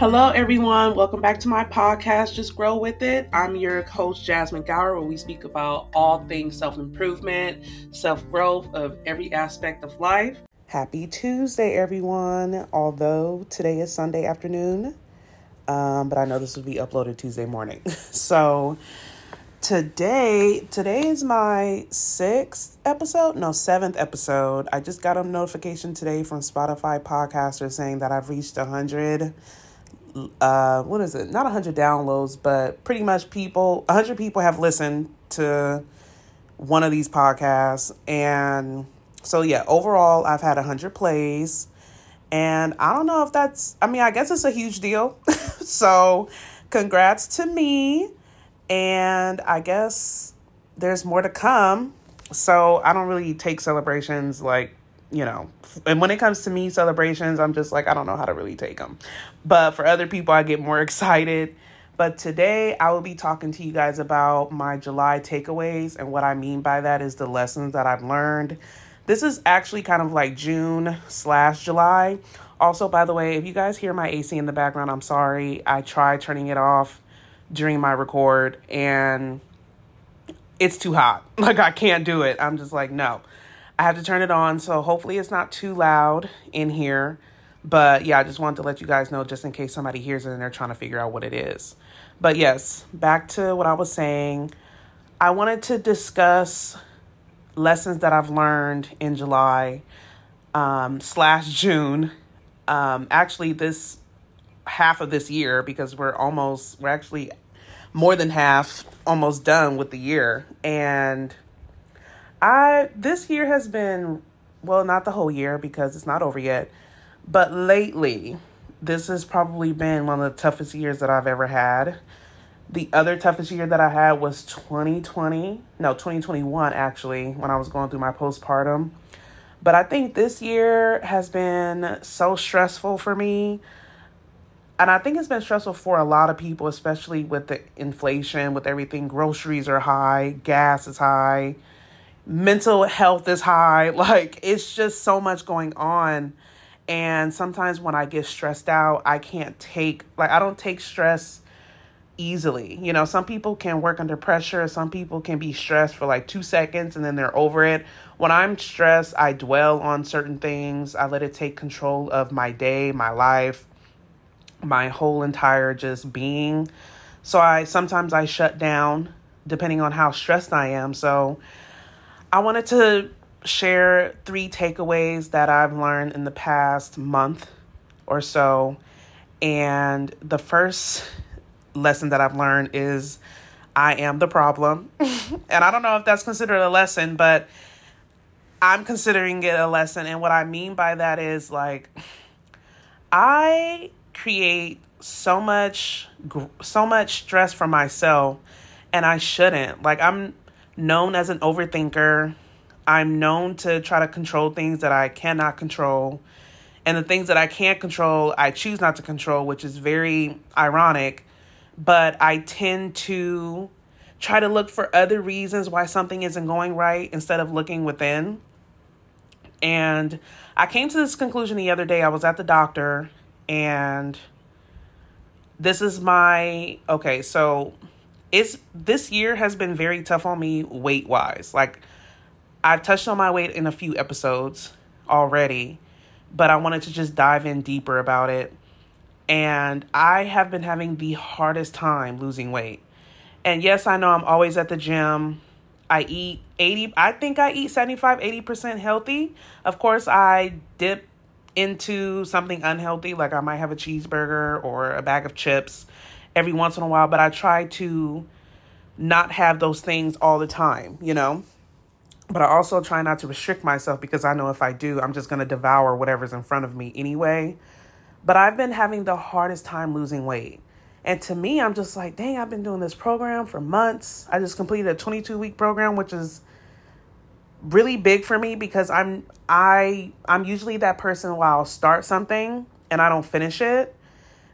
Hello, everyone. Welcome back to my podcast, Just Grow With It. I'm your host, Jasmine Gower, where we speak about all things self improvement, self growth of every aspect of life. Happy Tuesday, everyone. Although today is Sunday afternoon, um, but I know this will be uploaded Tuesday morning. so, today today is my sixth episode no seventh episode i just got a notification today from spotify podcaster saying that i've reached a 100 uh what is it? Not 100 downloads but pretty much people 100 people have listened to one of these podcasts. And so yeah overall i've had 100 plays. And i don't know if that's i mean i guess it's a huge deal. So congrats to me. And i guess there's more to come. So i don't really take celebrations like you know, and when it comes to me celebrations, I'm just like, I don't know how to really take them. But for other people, I get more excited. But today, I will be talking to you guys about my July takeaways. And what I mean by that is the lessons that I've learned. This is actually kind of like June slash July. Also, by the way, if you guys hear my AC in the background, I'm sorry. I tried turning it off during my record and it's too hot. Like, I can't do it. I'm just like, no. I have to turn it on, so hopefully it's not too loud in here. But yeah, I just wanted to let you guys know just in case somebody hears it and they're trying to figure out what it is. But yes, back to what I was saying. I wanted to discuss lessons that I've learned in July um, slash June. Um, actually, this half of this year because we're almost, we're actually more than half almost done with the year. And I this year has been well, not the whole year because it's not over yet, but lately this has probably been one of the toughest years that I've ever had. The other toughest year that I had was 2020. No, 2021 actually, when I was going through my postpartum. But I think this year has been so stressful for me. And I think it's been stressful for a lot of people, especially with the inflation, with everything. Groceries are high, gas is high, mental health is high. Like it's just so much going on. And sometimes when I get stressed out, I can't take, like, I don't take stress easily. You know, some people can work under pressure, some people can be stressed for like two seconds and then they're over it. When I'm stressed, I dwell on certain things, I let it take control of my day, my life, my whole entire just being. So I sometimes I shut down depending on how stressed I am. So I wanted to share three takeaways that I've learned in the past month or so. And the first lesson that I've learned is I am the problem. and I don't know if that's considered a lesson, but I'm considering it a lesson. And what I mean by that is like, I create so much so much stress for myself and I shouldn't. Like I'm known as an overthinker. I'm known to try to control things that I cannot control. And the things that I can't control, I choose not to control, which is very ironic. But I tend to try to look for other reasons why something isn't going right instead of looking within. And I came to this conclusion the other day. I was at the doctor, and this is my okay, so it's this year has been very tough on me weight wise. Like I've touched on my weight in a few episodes already, but I wanted to just dive in deeper about it. And I have been having the hardest time losing weight. And yes, I know I'm always at the gym. I eat 80 I think I eat 75 80% healthy. Of course, I dip into something unhealthy like I might have a cheeseburger or a bag of chips every once in a while, but I try to not have those things all the time, you know? But I also try not to restrict myself because I know if I do, I'm just going to devour whatever's in front of me anyway. But I've been having the hardest time losing weight. And to me, I'm just like, dang, I've been doing this program for months. I just completed a 22 week program, which is really big for me because I'm I I'm usually that person where I'll start something and I don't finish it.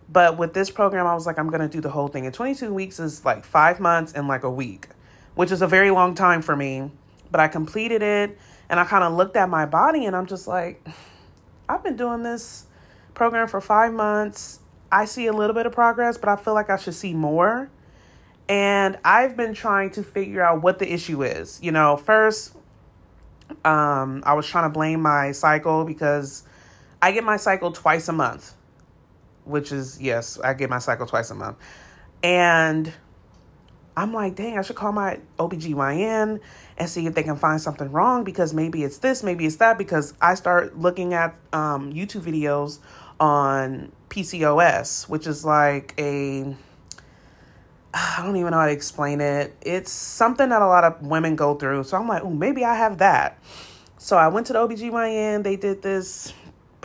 But with this program, I was like, I'm going to do the whole thing. And 22 weeks is like five months and like a week, which is a very long time for me. But I completed it and I kind of looked at my body and I'm just like, I've been doing this program for five months. I see a little bit of progress, but I feel like I should see more. And I've been trying to figure out what the issue is. You know, first, um, I was trying to blame my cycle because I get my cycle twice a month, which is, yes, I get my cycle twice a month. And I'm like, dang, I should call my OBGYN and see if they can find something wrong because maybe it's this, maybe it's that. Because I start looking at um, YouTube videos on PCOS, which is like a I don't even know how to explain it. It's something that a lot of women go through. So I'm like, oh, maybe I have that. So I went to the OBGYN. They did this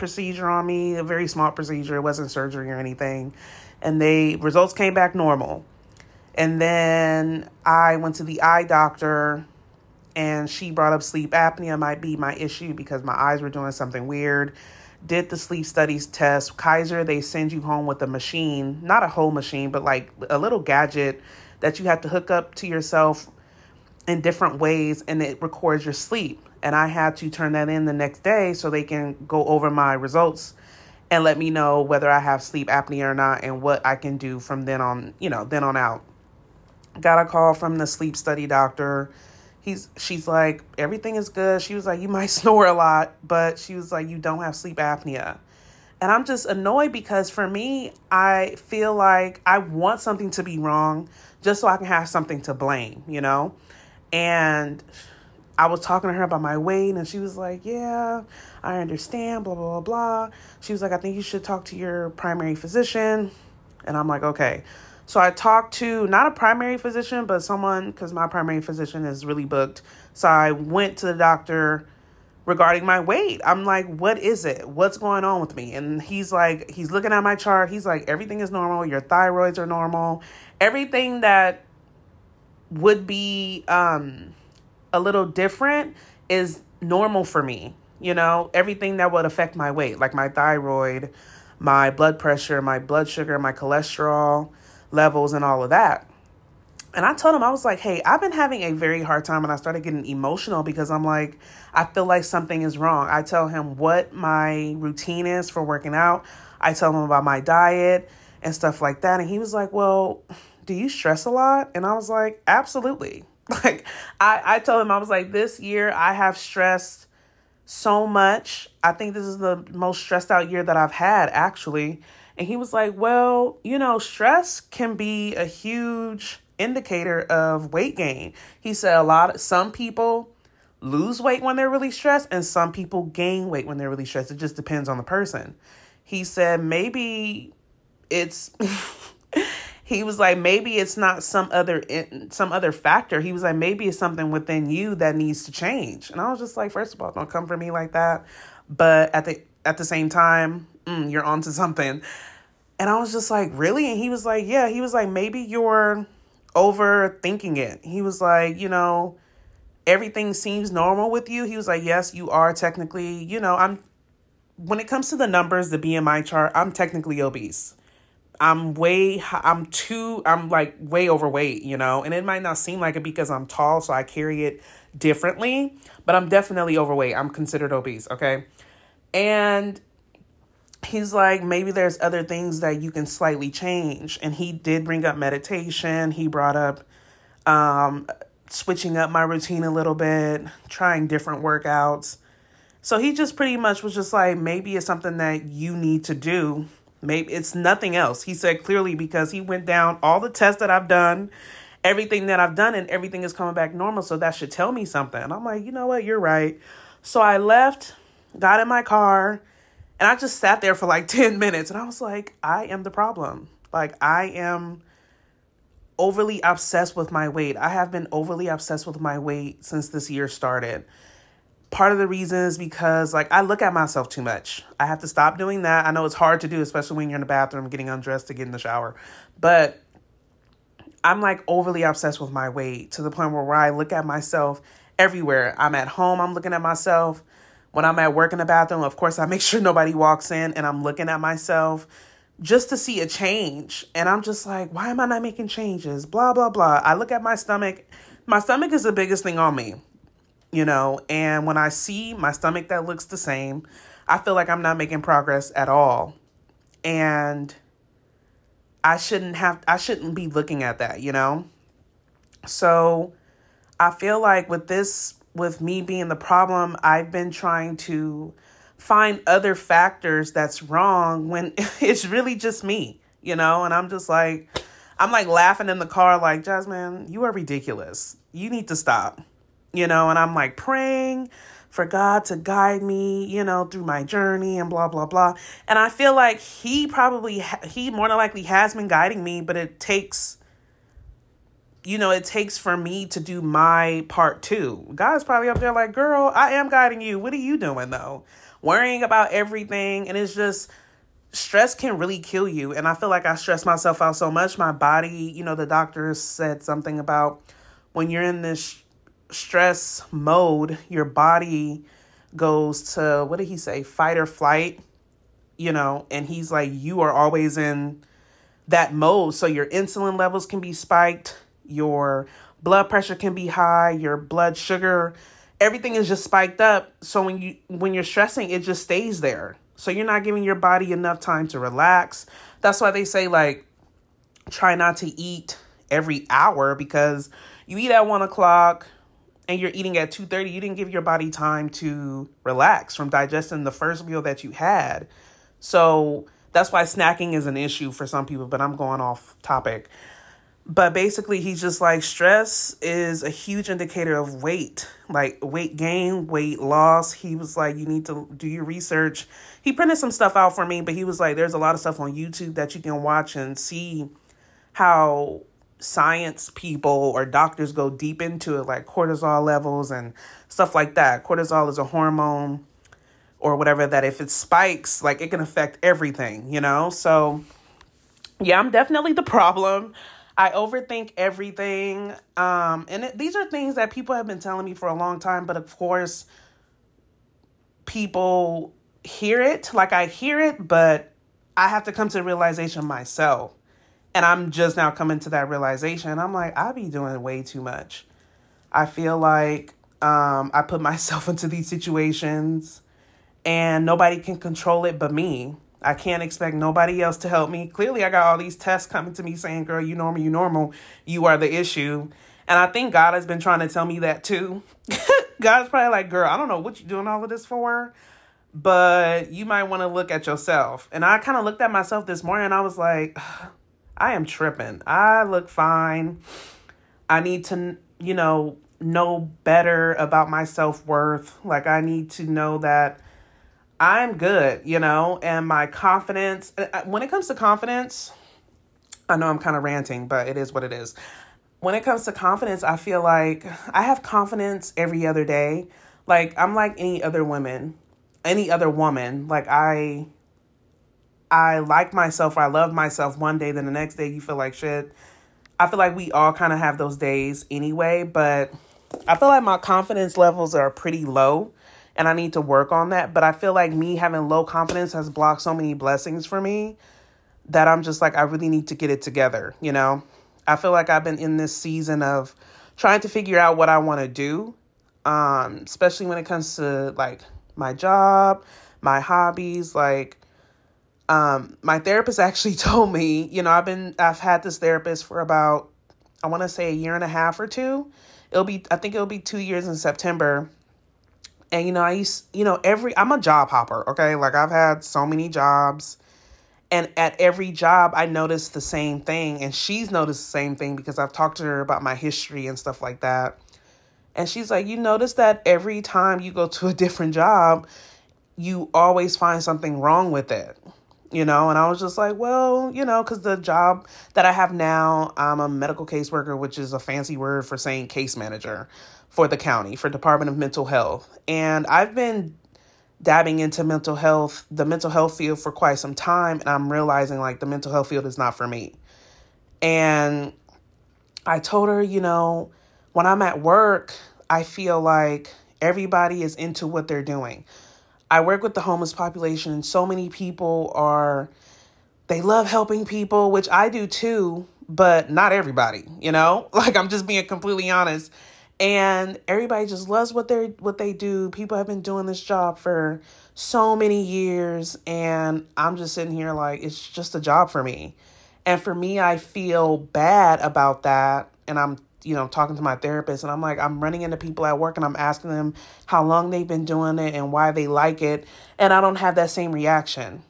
procedure on me, a very small procedure. It wasn't surgery or anything. And they results came back normal. And then I went to the eye doctor and she brought up sleep apnea might be my issue because my eyes were doing something weird did the sleep studies test. Kaiser, they send you home with a machine, not a whole machine, but like a little gadget that you have to hook up to yourself in different ways and it records your sleep. And I had to turn that in the next day so they can go over my results and let me know whether I have sleep apnea or not and what I can do from then on, you know, then on out. Got a call from the sleep study doctor. He's she's like everything is good. She was like you might snore a lot but she was like you don't have sleep apnea. And i'm just annoyed because for me i feel like i want something to be wrong just so i can have something to blame you know? And i was talking to her about my weight and she was like yeah i understand blah blah blah blah she was like i think you should talk to your primary physician and i'm like okay so I talked to not a primary physician, but someone because my primary physician is really booked. So I went to the doctor regarding my weight. I'm like, what is it? What's going on with me? And he's like, he's looking at my chart. He's like, everything is normal. Your thyroids are normal. Everything that would be um, a little different is normal for me. You know, everything that would affect my weight, like my thyroid, my blood pressure, my blood sugar, my cholesterol levels and all of that. And I told him, I was like, hey, I've been having a very hard time. And I started getting emotional because I'm like, I feel like something is wrong. I tell him what my routine is for working out. I tell him about my diet and stuff like that. And he was like, well, do you stress a lot? And I was like, absolutely. Like, I, I told him, I was like, this year I have stressed so much. I think this is the most stressed out year that I've had, actually. And he was like, Well, you know, stress can be a huge indicator of weight gain. He said a lot of some people lose weight when they're really stressed, and some people gain weight when they're really stressed. It just depends on the person. He said maybe it's he was like maybe it's not some other some other factor he was like maybe it's something within you that needs to change and i was just like first of all don't come for me like that but at the at the same time mm, you're onto something. And I was just like, really? And he was like, yeah. He was like, maybe you're overthinking it. He was like, you know, everything seems normal with you. He was like, yes, you are technically, you know, I'm, when it comes to the numbers, the BMI chart, I'm technically obese. I'm way, I'm too, I'm like way overweight, you know, and it might not seem like it because I'm tall, so I carry it differently, but I'm definitely overweight. I'm considered obese, okay? And he's like maybe there's other things that you can slightly change and he did bring up meditation he brought up um switching up my routine a little bit trying different workouts so he just pretty much was just like maybe it's something that you need to do maybe it's nothing else he said clearly because he went down all the tests that i've done everything that i've done and everything is coming back normal so that should tell me something and i'm like you know what you're right so i left got in my car and I just sat there for like 10 minutes and I was like, I am the problem. Like, I am overly obsessed with my weight. I have been overly obsessed with my weight since this year started. Part of the reason is because, like, I look at myself too much. I have to stop doing that. I know it's hard to do, especially when you're in the bathroom getting undressed to get in the shower. But I'm like overly obsessed with my weight to the point where, where I look at myself everywhere. I'm at home, I'm looking at myself when I'm at work in the bathroom, of course, I make sure nobody walks in and I'm looking at myself just to see a change. And I'm just like, why am I not making changes? Blah, blah, blah. I look at my stomach. My stomach is the biggest thing on me, you know, and when I see my stomach that looks the same, I feel like I'm not making progress at all. And I shouldn't have I shouldn't be looking at that, you know? So I feel like with this with me being the problem, I've been trying to find other factors that's wrong when it's really just me, you know? And I'm just like I'm like laughing in the car like, "Jasmine, you are ridiculous. You need to stop." You know, and I'm like praying for God to guide me, you know, through my journey and blah blah blah. And I feel like he probably he more than likely has been guiding me, but it takes you know, it takes for me to do my part too. God's probably up there like, "Girl, I am guiding you. What are you doing though?" Worrying about everything and it's just stress can really kill you and I feel like I stress myself out so much my body, you know, the doctor said something about when you're in this stress mode, your body goes to what did he say? Fight or flight, you know, and he's like, you are always in that mode. So your insulin levels can be spiked, your blood pressure can be high, your blood sugar, everything is just spiked up. So when you when you're stressing, it just stays there. So you're not giving your body enough time to relax. That's why they say like try not to eat every hour because you eat at one o'clock, and you're eating at 2:30, you didn't give your body time to relax from digesting the first meal that you had. So that's why snacking is an issue for some people, but I'm going off topic. But basically, he's just like stress is a huge indicator of weight, like weight gain, weight loss. He was like, you need to do your research. He printed some stuff out for me, but he was like, there's a lot of stuff on YouTube that you can watch and see how science people or doctors go deep into it, like cortisol levels and stuff like that. Cortisol is a hormone or whatever that if it spikes, like it can affect everything, you know? So, yeah, I'm definitely the problem. I overthink everything. Um, and it, these are things that people have been telling me for a long time, but of course, people hear it. Like I hear it, but I have to come to the realization myself and I'm just now coming to that realization. I'm like, I be doing way too much. I feel like um, I put myself into these situations and nobody can control it but me. I can't expect nobody else to help me. Clearly, I got all these tests coming to me saying, girl, you normal, you normal, you are the issue. And I think God has been trying to tell me that too. God's probably like, girl, I don't know what you're doing all of this for, but you might want to look at yourself. And I kind of looked at myself this morning and I was like, I am tripping. I look fine. I need to, you know, know better about my self worth. Like, I need to know that I'm good, you know, and my confidence. Uh, uh, when it comes to confidence, I know I'm kind of ranting, but it is what it is. When it comes to confidence, I feel like I have confidence every other day. Like, I'm like any other woman, any other woman. Like, I I like myself or I love myself one day, then the next day you feel like shit. I feel like we all kind of have those days anyway, but I feel like my confidence levels are pretty low and I need to work on that. But I feel like me having low confidence has blocked so many blessings for me that I'm just like, I really need to get it together, you know? I feel like I've been in this season of trying to figure out what I want to do, um, especially when it comes to like my job, my hobbies, like um, my therapist actually told me, you know, I've been, I've had this therapist for about, I want to say a year and a half or two. It'll be, I think it'll be two years in September. And, you know, I used, you know, every, I'm a job hopper, okay? Like I've had so many jobs. And at every job, I noticed the same thing. And she's noticed the same thing because I've talked to her about my history and stuff like that. And she's like, You notice that every time you go to a different job, you always find something wrong with it you know and i was just like well you know because the job that i have now i'm a medical caseworker which is a fancy word for saying case manager for the county for department of mental health. And i've been dabbing into mental health the mental health field for quite some time and i'm realizing like the mental health field is not for me. And i told her you know when i'm at work i feel like everybody is into what they're doing I work with the homeless population, and so many people are, they love helping people, which I do too, but not everybody, you know? Like, I'm just being completely honest. And everybody just loves what they're what they do. People have been doing this job for so many years and I'm just sitting here like it's just a job for me. And for me, I feel bad about that. And I'm, you know, talking to my therapist and I'm like, I'm running into people at work and I'm asking them how long they've been doing it and why they like it. And I don't have that same reaction.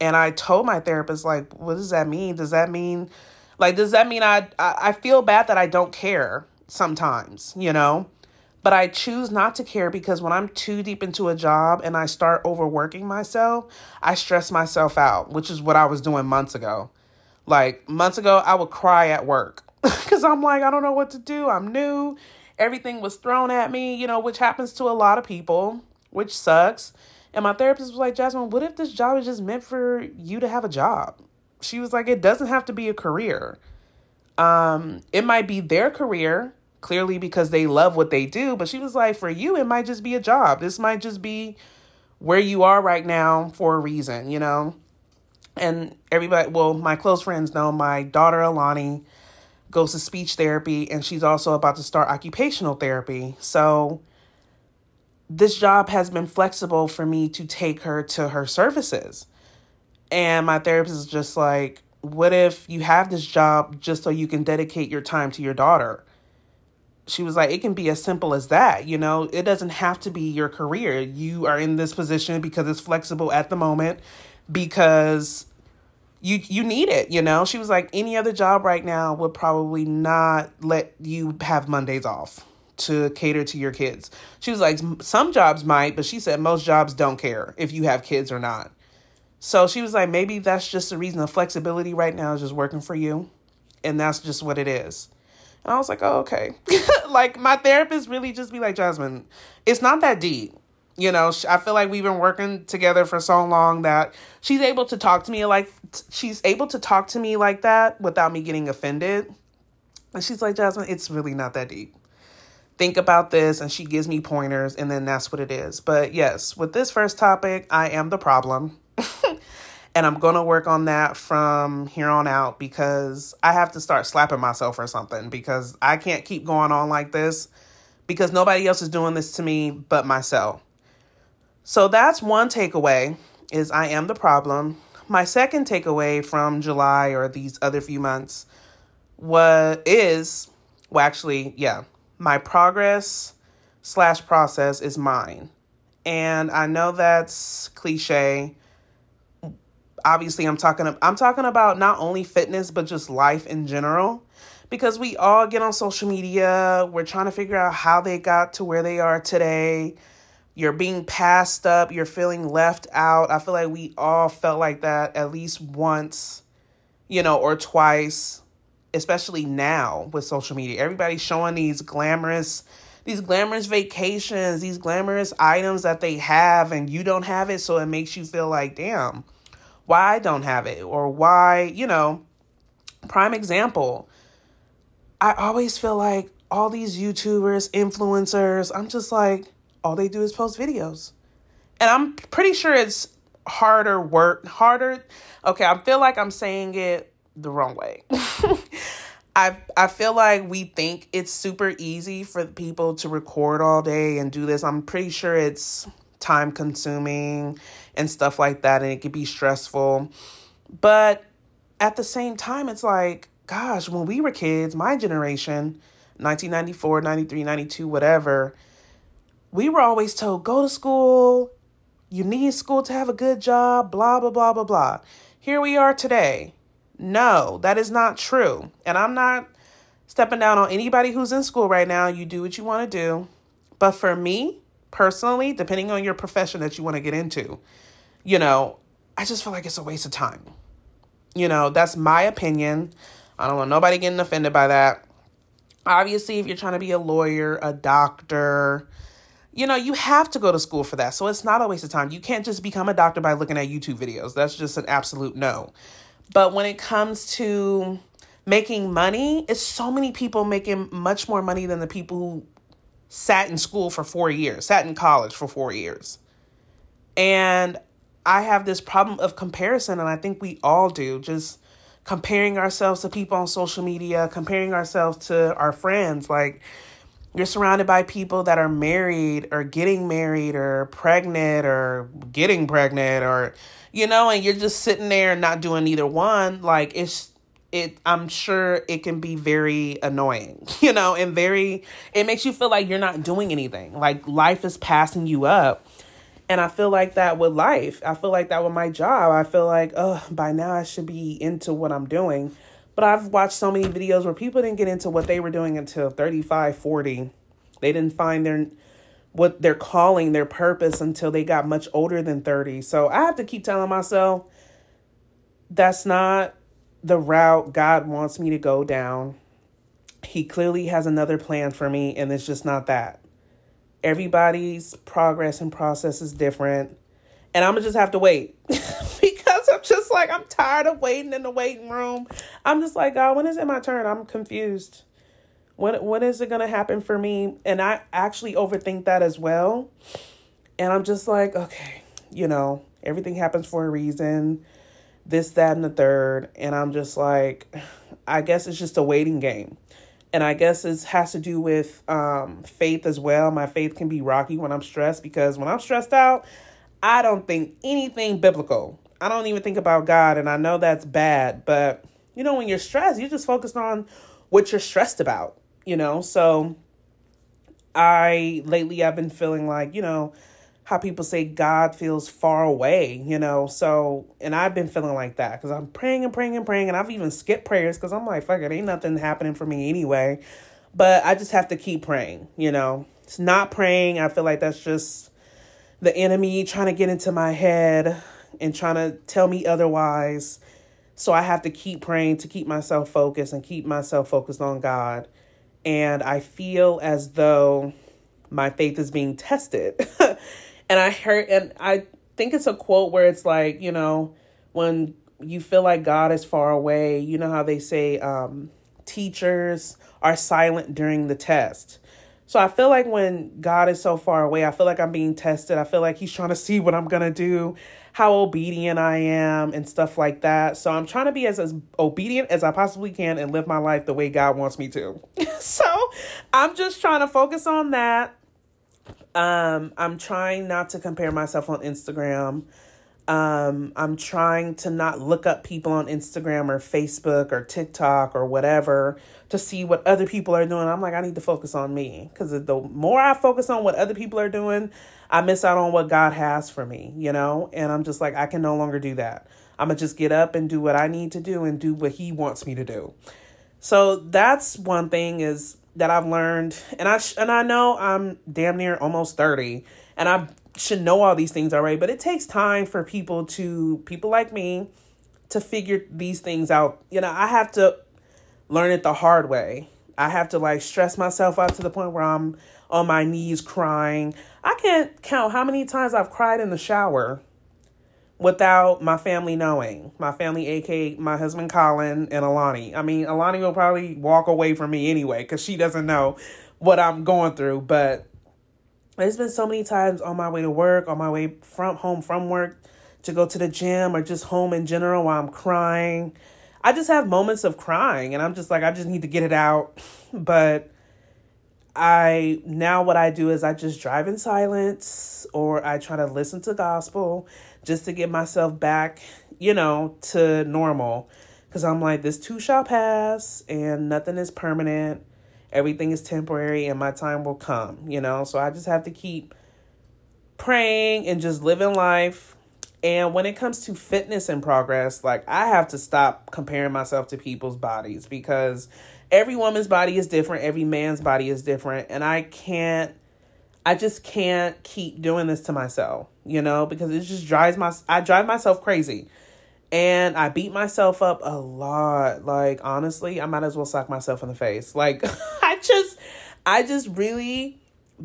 And I told my therapist, like, what does that mean? Does that mean, like, does that mean I, I, feel bad that I don't care sometimes, you know? But I choose not to care because when I'm too deep into a job and I start overworking myself, I stress myself out, which is what I was doing months ago. Like months ago, I would cry at work because I'm like, I don't know what to do. I'm new. Everything was thrown at me, you know, which happens to a lot of people, which sucks. And my therapist was like, Jasmine, what if this job is just meant for you to have a job? She was like, it doesn't have to be a career. Um, it might be their career clearly because they love what they do. But she was like, for you, it might just be a job. This might just be where you are right now for a reason, you know? And everybody, well, my close friends know my daughter Alani goes to speech therapy and she's also about to start occupational therapy. So this job has been flexible for me to take her to her services. And my therapist is just like, what if you have this job just so you can dedicate your time to your daughter? she was like, it can be as simple as that. You know, it doesn't have to be your career. You are in this position because it's flexible at the moment, because you you need it, you know. She was like, any other job right now would probably not let you have Mondays off to cater to your kids. She was like, some jobs might, but she said most jobs don't care if you have kids or not. So she was like, maybe that's just the reason the flexibility right now is just working for you. And that's just what it is. And I was like, oh, okay. like my therapist really just be like, Jasmine, it's not that deep. You know, I feel like we've been working together for so long that she's able to talk to me like she's able to talk to me like that without me getting offended. And she's like, Jasmine, it's really not that deep. Think about this. And she gives me pointers, and then that's what it is. But yes, with this first topic, I am the problem. And I'm going to work on that from here on out because I have to start slapping myself or something because I can't keep going on like this because nobody else is doing this to me but myself. So that's one takeaway is I am the problem. My second takeaway from July or these other few months was is well actually, yeah, my progress slash process is mine. And I know that's cliche obviously I'm talking I'm talking about not only fitness but just life in general because we all get on social media, we're trying to figure out how they got to where they are today. You're being passed up, you're feeling left out. I feel like we all felt like that at least once, you know, or twice, especially now with social media. Everybody's showing these glamorous these glamorous vacations, these glamorous items that they have and you don't have it so it makes you feel like, "Damn, why I don't have it or why, you know, prime example. I always feel like all these YouTubers, influencers, I'm just like, all they do is post videos. And I'm pretty sure it's harder work, harder. Okay, I feel like I'm saying it the wrong way. I I feel like we think it's super easy for people to record all day and do this. I'm pretty sure it's time consuming and stuff like that and it could be stressful but at the same time it's like gosh when we were kids my generation 1994 93 92 whatever we were always told go to school you need school to have a good job blah blah blah blah blah here we are today no that is not true and i'm not stepping down on anybody who's in school right now you do what you want to do but for me personally, depending on your profession that you want to get into, you know, I just feel like it's a waste of time. You know, that's my opinion. I don't want nobody getting offended by that. Obviously, if you're trying to be a lawyer, a doctor, you know, you have to go to school for that. So it's not a waste of time. You can't just become a doctor by looking at YouTube videos. That's just an absolute no. But when it comes to making money, it's so many people making much more money than the people who sat in school for four years, sat in college for four years. And I have this problem of comparison, and I think we all do, just comparing ourselves to people on social media, comparing ourselves to our friends. Like, you're surrounded by people that are married or getting married or pregnant or getting pregnant or you know and you're just sitting there not doing either one like it's it i'm sure it can be very annoying you know and very it makes you feel like you're not doing anything. Like life is passing you up. And i feel like that with life. I feel like that with my job. I feel like oh by now i should be into what i'm doing but I've watched so many videos where people didn't get into what they were doing until 35, 40. They didn't find their what they're calling their purpose until they got much older than 30. So I have to keep telling myself that's not the route God wants me to go down. He clearly has another plan for me, and it's just not that. Everybody's progress and process is different, and I'm gonna just have to wait just like, I'm tired of waiting in the waiting room. I'm just like, God, when is it my turn? I'm confused. When when is it gonna happen for me? And I actually overthink that as well. And I'm just like, okay, you know, everything happens for a reason. This, that, and the third. And I'm just like, I guess it's just a waiting game. And I guess it has to do with um, faith as well. My faith can be rocky when I'm stressed because when I'm stressed out, I don't think anything biblical. I don't even think about God. And I know that's bad. But, you know, when you're stressed, you're just focused on what you're stressed about you know so i lately i've been feeling like you know how people say god feels far away you know so and i've been feeling like that because i'm praying and praying and praying and i've even skipped prayers because i'm like fuck it ain't nothing happening for me anyway but i just have to keep praying you know it's not praying i feel like that's just the enemy trying to get into my head and trying to tell me otherwise so i have to keep praying to keep myself focused and keep myself focused on god and I feel as though my faith is being tested. and I heard, and I think it's a quote where it's like, you know, when you feel like God is far away, you know how they say um, teachers are silent during the test. So I feel like when God is so far away, I feel like I'm being tested. I feel like He's trying to see what I'm going to do how obedient I am and stuff like that. So I'm trying to be as, as obedient as I possibly can and live my life the way God wants me to. so I'm just trying to focus on that. Um, I'm trying not to compare myself on Instagram. Um, I'm trying to not look up people on Instagram or Facebook or TikTok or whatever to see what other people are doing. I'm like, I need to focus on me because the more I focus on what other people are doing, I miss out on what God has for me, you know? And I'm just like, I can no longer do that. I'm going to just get up and do what I need to do and do what He wants me to do. So that's one thing is that I've learned, and I sh- and I know I'm damn near almost thirty, and I should know all these things already. But it takes time for people to people like me to figure these things out. You know, I have to learn it the hard way. I have to like stress myself out to the point where I'm on my knees crying. I can't count how many times I've cried in the shower without my family knowing. My family, aka my husband Colin and Alani. I mean, Alani will probably walk away from me anyway because she doesn't know what I'm going through. But there's been so many times on my way to work, on my way from home from work to go to the gym or just home in general while I'm crying. I just have moments of crying and I'm just like, I just need to get it out. But I now what I do is I just drive in silence or I try to listen to gospel just to get myself back, you know, to normal. Cause I'm like, this too shall pass and nothing is permanent. Everything is temporary and my time will come, you know? So I just have to keep praying and just living life. And when it comes to fitness and progress, like I have to stop comparing myself to people's bodies because every woman's body is different, every man's body is different, and I can't I just can't keep doing this to myself, you know, because it just drives my I drive myself crazy. And I beat myself up a lot. Like honestly, I might as well sock myself in the face. Like I just I just really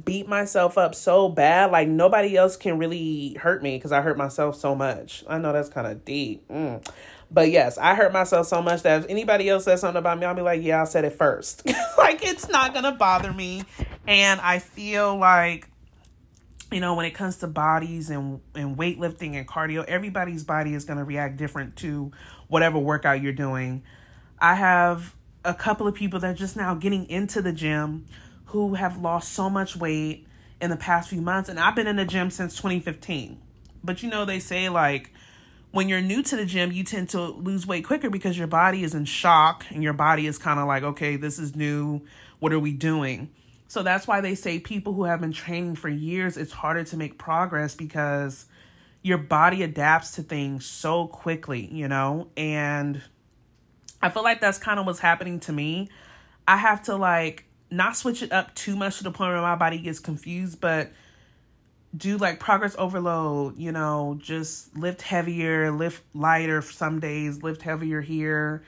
beat myself up so bad. Like nobody else can really hurt me because I hurt myself so much. I know that's kind of deep. Mm. But yes, I hurt myself so much that if anybody else says something about me, I'll be like, yeah, I said it first. like it's not gonna bother me. And I feel like, you know, when it comes to bodies and, and weightlifting and cardio, everybody's body is gonna react different to whatever workout you're doing. I have a couple of people that are just now getting into the gym who have lost so much weight in the past few months. And I've been in the gym since 2015. But you know, they say like when you're new to the gym, you tend to lose weight quicker because your body is in shock and your body is kind of like, okay, this is new. What are we doing? So that's why they say people who have been training for years, it's harder to make progress because your body adapts to things so quickly, you know? And I feel like that's kind of what's happening to me. I have to like not switch it up too much to the point where my body gets confused, but do like progress overload, you know, just lift heavier, lift lighter some days, lift heavier here,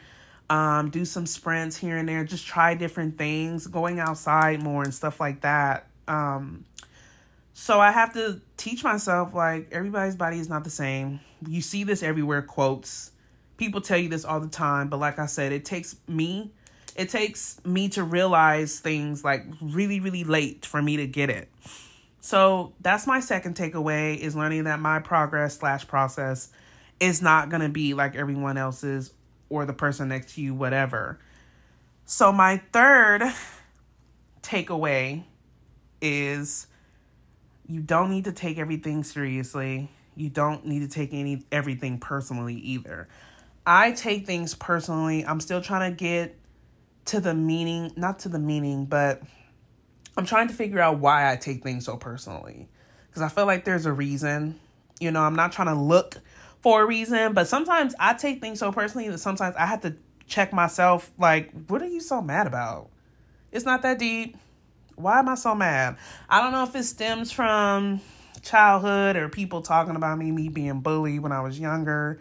um, do some sprints here and there, just try different things, going outside more and stuff like that. Um, so I have to teach myself like everybody's body is not the same. You see this everywhere, quotes. People tell you this all the time, but like I said, it takes me it takes me to realize things like really really late for me to get it so that's my second takeaway is learning that my progress slash process is not to be like everyone else's or the person next to you whatever so my third takeaway is you don't need to take everything seriously you don't need to take any everything personally either i take things personally i'm still trying to get to the meaning, not to the meaning, but I'm trying to figure out why I take things so personally. Because I feel like there's a reason. You know, I'm not trying to look for a reason, but sometimes I take things so personally that sometimes I have to check myself like, what are you so mad about? It's not that deep. Why am I so mad? I don't know if it stems from childhood or people talking about me, me being bullied when I was younger,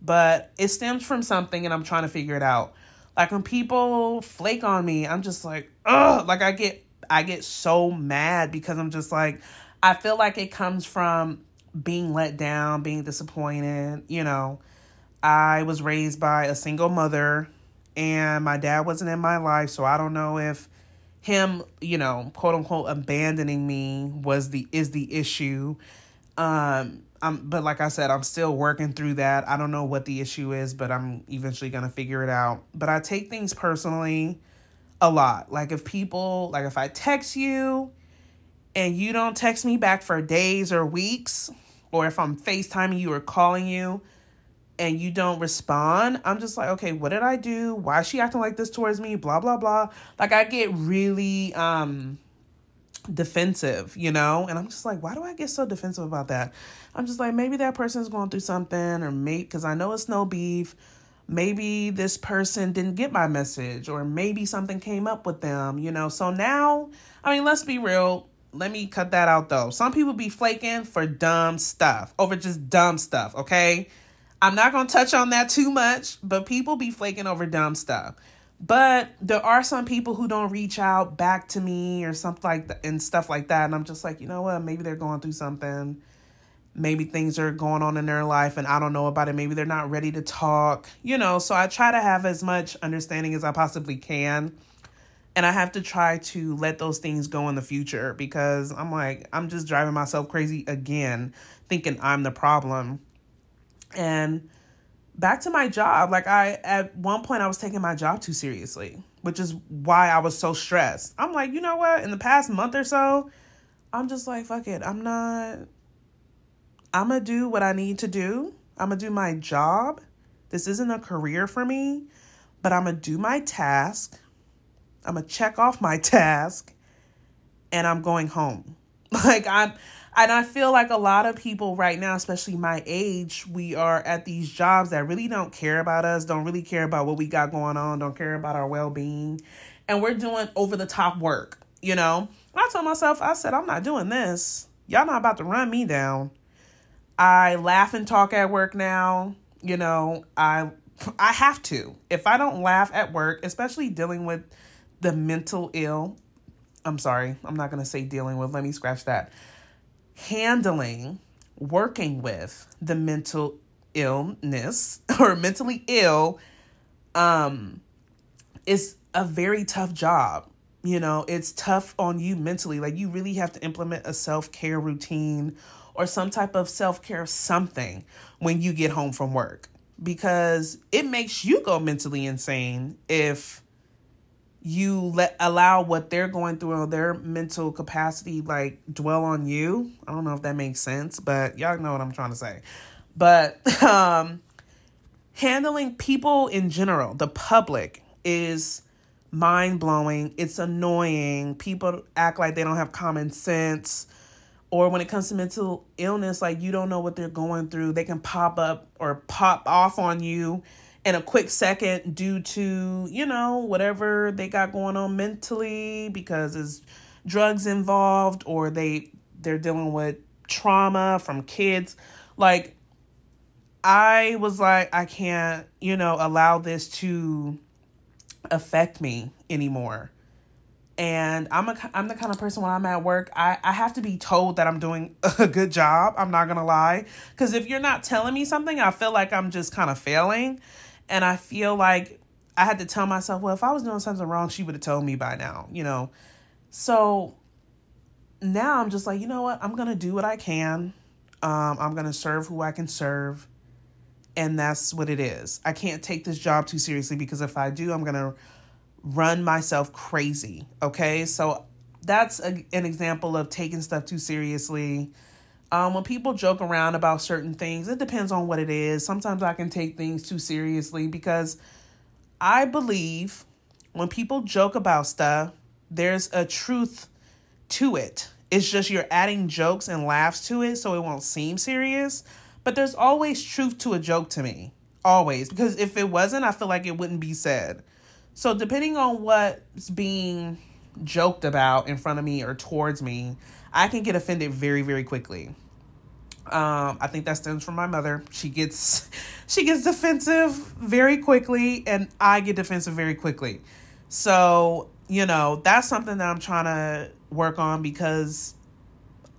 but it stems from something and I'm trying to figure it out. Like when people flake on me, I'm just like, ugh, like I get I get so mad because I'm just like I feel like it comes from being let down, being disappointed, you know. I was raised by a single mother and my dad wasn't in my life, so I don't know if him, you know, quote unquote abandoning me was the is the issue. Um I'm, but like I said, I'm still working through that. I don't know what the issue is, but I'm eventually going to figure it out. But I take things personally a lot. Like if people, like if I text you and you don't text me back for days or weeks, or if I'm FaceTiming you or calling you and you don't respond, I'm just like, okay, what did I do? Why is she acting like this towards me? Blah, blah, blah. Like I get really, um, defensive, you know? And I'm just like, why do I get so defensive about that? I'm just like, maybe that person's going through something, or maybe because I know it's no beef. Maybe this person didn't get my message, or maybe something came up with them, you know? So now, I mean, let's be real. Let me cut that out though. Some people be flaking for dumb stuff, over just dumb stuff, okay? I'm not going to touch on that too much, but people be flaking over dumb stuff. But there are some people who don't reach out back to me or something like that and stuff like that. And I'm just like, you know what? Maybe they're going through something. Maybe things are going on in their life and I don't know about it. Maybe they're not ready to talk, you know. So I try to have as much understanding as I possibly can. And I have to try to let those things go in the future because I'm like, I'm just driving myself crazy again, thinking I'm the problem. And back to my job like i at one point i was taking my job too seriously which is why i was so stressed. I'm like you know what? In the past month or so i'm just like fuck it. I'm not i'm gonna do what i need to do. I'm gonna do my job. This isn't a career for me but i'm gonna do my task i'm gonna check off my task and i'm going home like i'm and I feel like a lot of people right now, especially my age, we are at these jobs that really don't care about us, don't really care about what we got going on, don't care about our well being. And we're doing over the top work, you know? I told myself, I said, I'm not doing this. Y'all not about to run me down. I laugh and talk at work now. You know, I I have to. If I don't laugh at work, especially dealing with the mental ill, I'm sorry, I'm not going to say dealing with, let me scratch that handling, working with the mental illness or mentally ill um is a very tough job. You know, it's tough on you mentally. Like you really have to implement a self-care routine or some type of self-care something when you get home from work because it makes you go mentally insane if you let allow what they're going through or their mental capacity like dwell on you. I don't know if that makes sense, but y'all know what I'm trying to say. But um handling people in general, the public is mind blowing. It's annoying. People act like they don't have common sense. Or when it comes to mental illness, like you don't know what they're going through. They can pop up or pop off on you in a quick second due to, you know, whatever they got going on mentally because there's drugs involved or they they're dealing with trauma from kids. Like I was like I can't, you know, allow this to affect me anymore. And I'm a I'm the kind of person when I'm at work, I I have to be told that I'm doing a good job. I'm not going to lie, cuz if you're not telling me something, I feel like I'm just kind of failing. And I feel like I had to tell myself, well, if I was doing something wrong, she would have told me by now, you know. So now I'm just like, you know what? I'm going to do what I can. Um, I'm going to serve who I can serve and that's what it is. I can't take this job too seriously because if I do, I'm going to run myself crazy. Okay? So that's a, an example of taking stuff too seriously. Um, when people joke around about certain things, it depends on what it is. Sometimes I can take things too seriously because I believe when people joke about stuff, there's a truth to it. It's just you're adding jokes and laughs to it so it won't seem serious. But there's always truth to a joke to me. Always. Because if it wasn't, I feel like it wouldn't be said. So depending on what's being joked about in front of me or towards me, I can get offended very, very quickly. Um, I think that stems from my mother. She gets she gets defensive very quickly and I get defensive very quickly. So, you know, that's something that I'm trying to work on because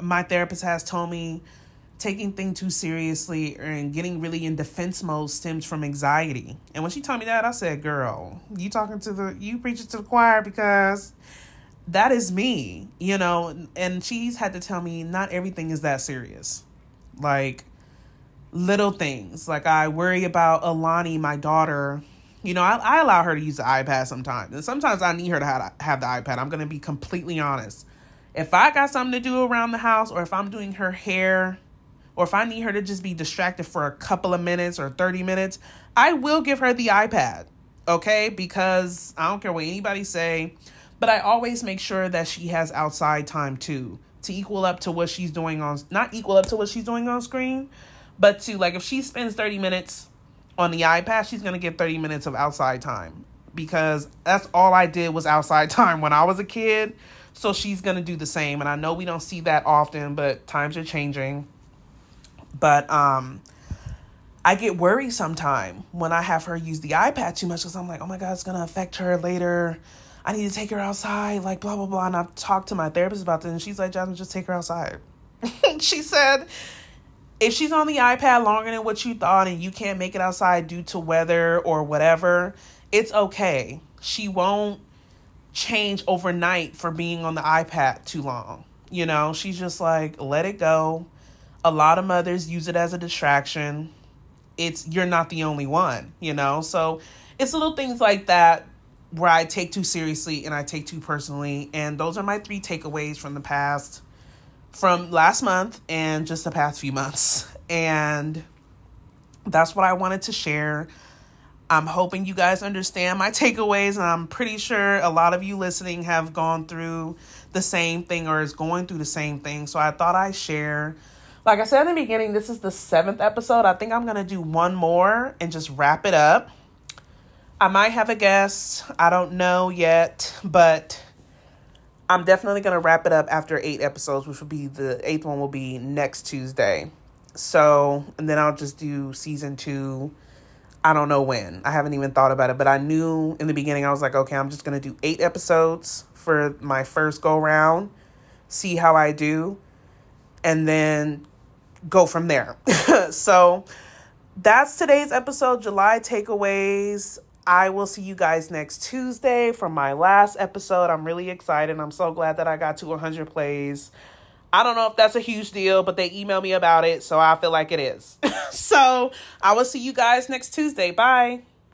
my therapist has told me taking things too seriously and getting really in defense mode stems from anxiety. And when she told me that, I said, "Girl, you talking to the you preaching to the choir because that is me, you know." And she's had to tell me not everything is that serious. Like little things. Like I worry about Alani, my daughter. You know, I, I allow her to use the iPad sometimes. And sometimes I need her to have, have the iPad. I'm going to be completely honest. If I got something to do around the house or if I'm doing her hair or if I need her to just be distracted for a couple of minutes or 30 minutes, I will give her the iPad, okay? Because I don't care what anybody say, but I always make sure that she has outside time too to equal up to what she's doing on not equal up to what she's doing on screen, but to like if she spends 30 minutes on the iPad, she's going to get 30 minutes of outside time because that's all I did was outside time when I was a kid. So she's going to do the same and I know we don't see that often, but times are changing but um, I get worried sometime when I have her use the iPad too much because I'm like, oh my God, it's going to affect her later. I need to take her outside, like blah, blah, blah. And I've talked to my therapist about this, and she's like, Jasmine, just take her outside. she said, if she's on the iPad longer than what you thought and you can't make it outside due to weather or whatever, it's okay. She won't change overnight for being on the iPad too long. You know, she's just like, let it go. A lot of mothers use it as a distraction. It's you're not the only one, you know? So it's little things like that where I take too seriously and I take too personally. And those are my three takeaways from the past, from last month and just the past few months. And that's what I wanted to share. I'm hoping you guys understand my takeaways, and I'm pretty sure a lot of you listening have gone through the same thing or is going through the same thing. So I thought I'd share like I said in the beginning, this is the seventh episode. I think I'm going to do one more and just wrap it up. I might have a guest. I don't know yet, but I'm definitely going to wrap it up after eight episodes, which will be the eighth one will be next Tuesday. So, and then I'll just do season two. I don't know when. I haven't even thought about it, but I knew in the beginning, I was like, okay, I'm just going to do eight episodes for my first go round, see how I do, and then go from there. so that's today's episode, July takeaways. I will see you guys next Tuesday for my last episode. I'm really excited. I'm so glad that I got to 100 plays. I don't know if that's a huge deal, but they emailed me about it, so I feel like it is. so I will see you guys next Tuesday. Bye.